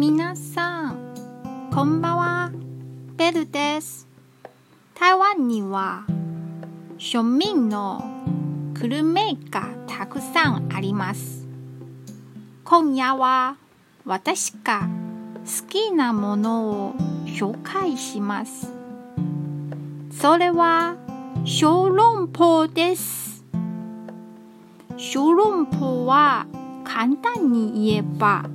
皆さん、こんばんは。ベルです。台湾には庶民のグルメがたくさんあります。今夜は私が好きなものを紹介します。それは小籠包です。小籠包は簡単に言えば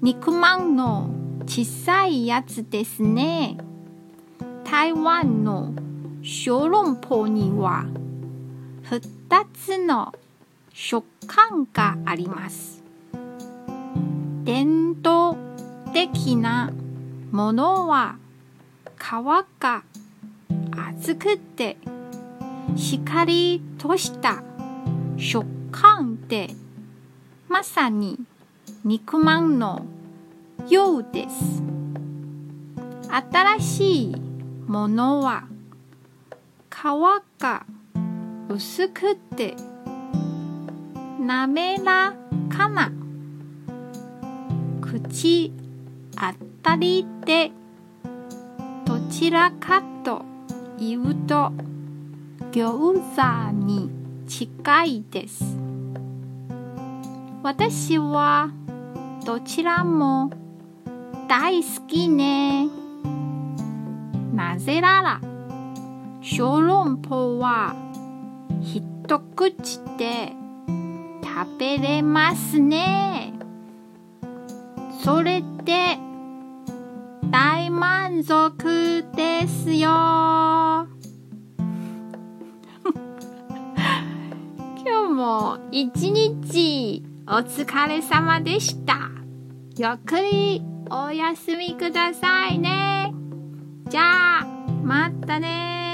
肉まんの小さいやつですね。台湾の小籠包には2つの食感があります。伝統的なものは皮が厚くてしっかりとした食感でまさに肉まんのようです。新しいものは皮が薄くて滑らかな口当たりでどちらかというと餃子に近いです。私はどちらも大好きね。なぜなら小籠包は一口で食べれますね。それで大満足ですよ。今日も一日お疲れ様でした。ゆっくりお休みくださいね。じゃあ、またね